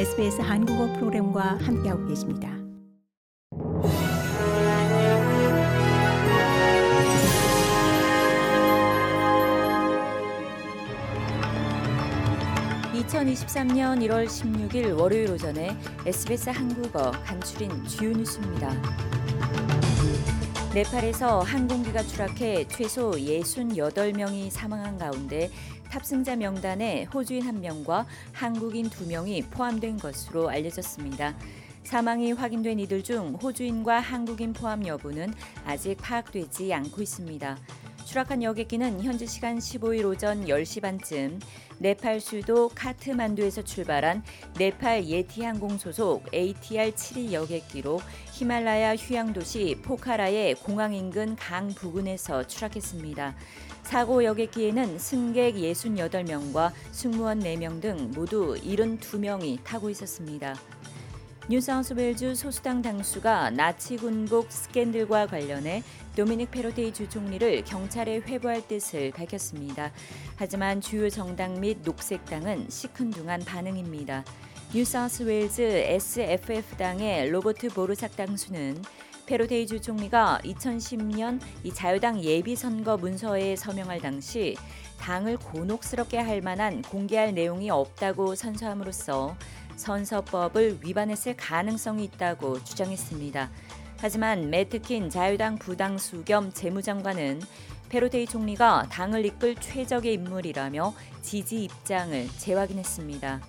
SBS 한국어 프로그램과 함께하고 계십니다. (2023년 1월 16일) 월요일 오전에 SBS 한국어 간추린 주요 뉴스입니다. 네팔에서 항공기가 추락해 최소 68명이 사망한 가운데 탑승자 명단에 호주인 1명과 한국인 2명이 포함된 것으로 알려졌습니다. 사망이 확인된 이들 중 호주인과 한국인 포함 여부는 아직 파악되지 않고 있습니다. 추락한 여객기는 현지 시간 15일 오전 10시 반쯤 네팔 수도 카트만두에서 출발한 네팔 예티 항공 소속 ATR-72 여객기로 히말라야 휴양 도시 포카라의 공항 인근 강 부근에서 추락했습니다. 사고 여객기에는 승객 68명과 승무원 4명 등 모두 72명이 타고 있었습니다. 뉴사우스웨일즈 소수당 당수가 나치 군복 스캔들과 관련해 도미닉 페로테이 주 총리를 경찰에 회부할 뜻을 밝혔습니다. 하지만 주요 정당 및 녹색당은 시큰둥한 반응입니다. 뉴사우스웨일즈 SFF당의 로버트 보르삭 당수는 페로테이 주 총리가 2010년 이 자유당 예비 선거 문서에 서명할 당시 당을 곤혹스럽게 할 만한 공개할 내용이 없다고 선서함으로써 선서법을 위반했을 가능성이 있다고 주장했습니다. 하지만 매트킨 자유당 부당수 겸 재무장관은 페로테이 총리가 당을 이끌 최적의 인물이라며 지지 입장을 재확인했습니다.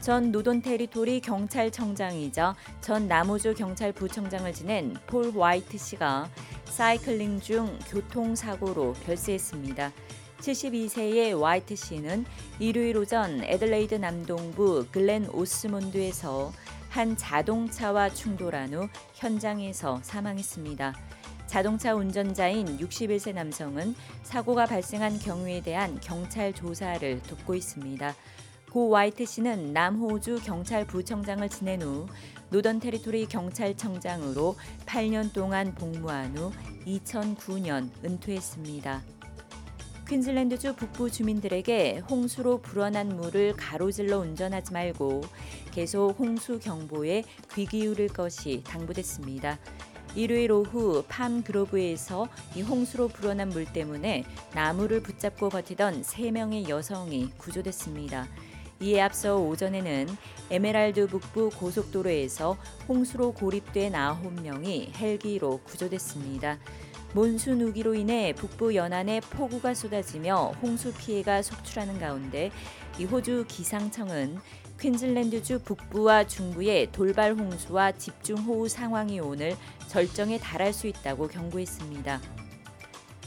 전 노던 테리토리 경찰청장이자 전 남호주 경찰부청장을 지낸 폴 와이트 씨가 사이클링 중 교통사고로 별세했습니다. 72세의 와이트 씨는 일요일 오전 애들레이드 남동부 글렌 오스몬드에서 한 자동차와 충돌한 후 현장에서 사망했습니다. 자동차 운전자인 61세 남성은 사고가 발생한 경위에 대한 경찰 조사를 돕고 있습니다. 고 와이트 씨는 남호주 경찰부청장을 지낸 후 노던 테리토리 경찰청장으로 8년 동안 복무한 후 2009년 은퇴했습니다. 퀸즐랜드주 북부 주민들에게 홍수로 불어난 물을 가로질러 운전하지 말고 계속 홍수 경보에 귀 기울일 것이 당부됐습니다. 일요일 오후 팜 그로브에서 이 홍수로 불어난 물 때문에 나무를 붙잡고 버티던 3명의 여성이 구조됐습니다. 이에 앞서 오전에는 에메랄드 북부 고속도로에서 홍수로 고립된 9명이 헬기로 구조됐습니다. 몬순 우기로 인해 북부 연안에 폭우가 쏟아지며 홍수 피해가 속출하는 가운데 이 호주 기상청은 퀸즐랜드주 북부와 중부의 돌발 홍수와 집중호우 상황이 오늘 절정에 달할 수 있다고 경고했습니다.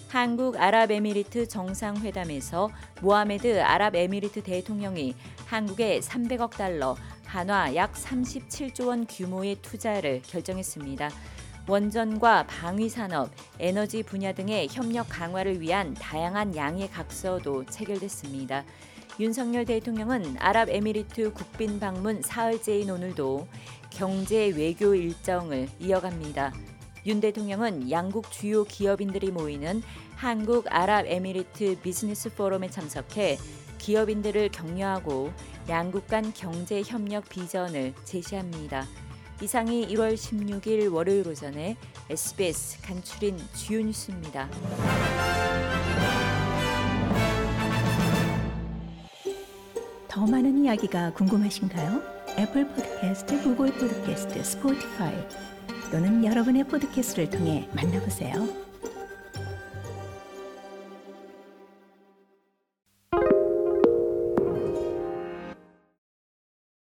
한국 아랍에미리트 정상회담에서 모하메드 아랍에미리트 대통령이 한국에 300억 달러, 한화 약 37조 원 규모의 투자를 결정했습니다. 원전과 방위 산업, 에너지 분야 등의 협력 강화를 위한 다양한 양의 각서도 체결됐습니다. 윤석열 대통령은 아랍에미리트 국빈 방문 사흘째인 오늘도 경제 외교 일정을 이어갑니다. 윤 대통령은 양국 주요 기업인들이 모이는 한국 아랍에미리트 비즈니스 포럼에 참석해 기업인들을 격려하고 양국 간 경제 협력 비전을 제시합니다. 이상이 1월 16일 월요일 오전에 SBS 간추린 주요 뉴스입니다. 더 많은 이야기가 궁금하신가요? 애플 포드캐스트, 구글 포드캐스트, 스포티파이 또는 여러분의 포드캐스트를 통해 만나보세요.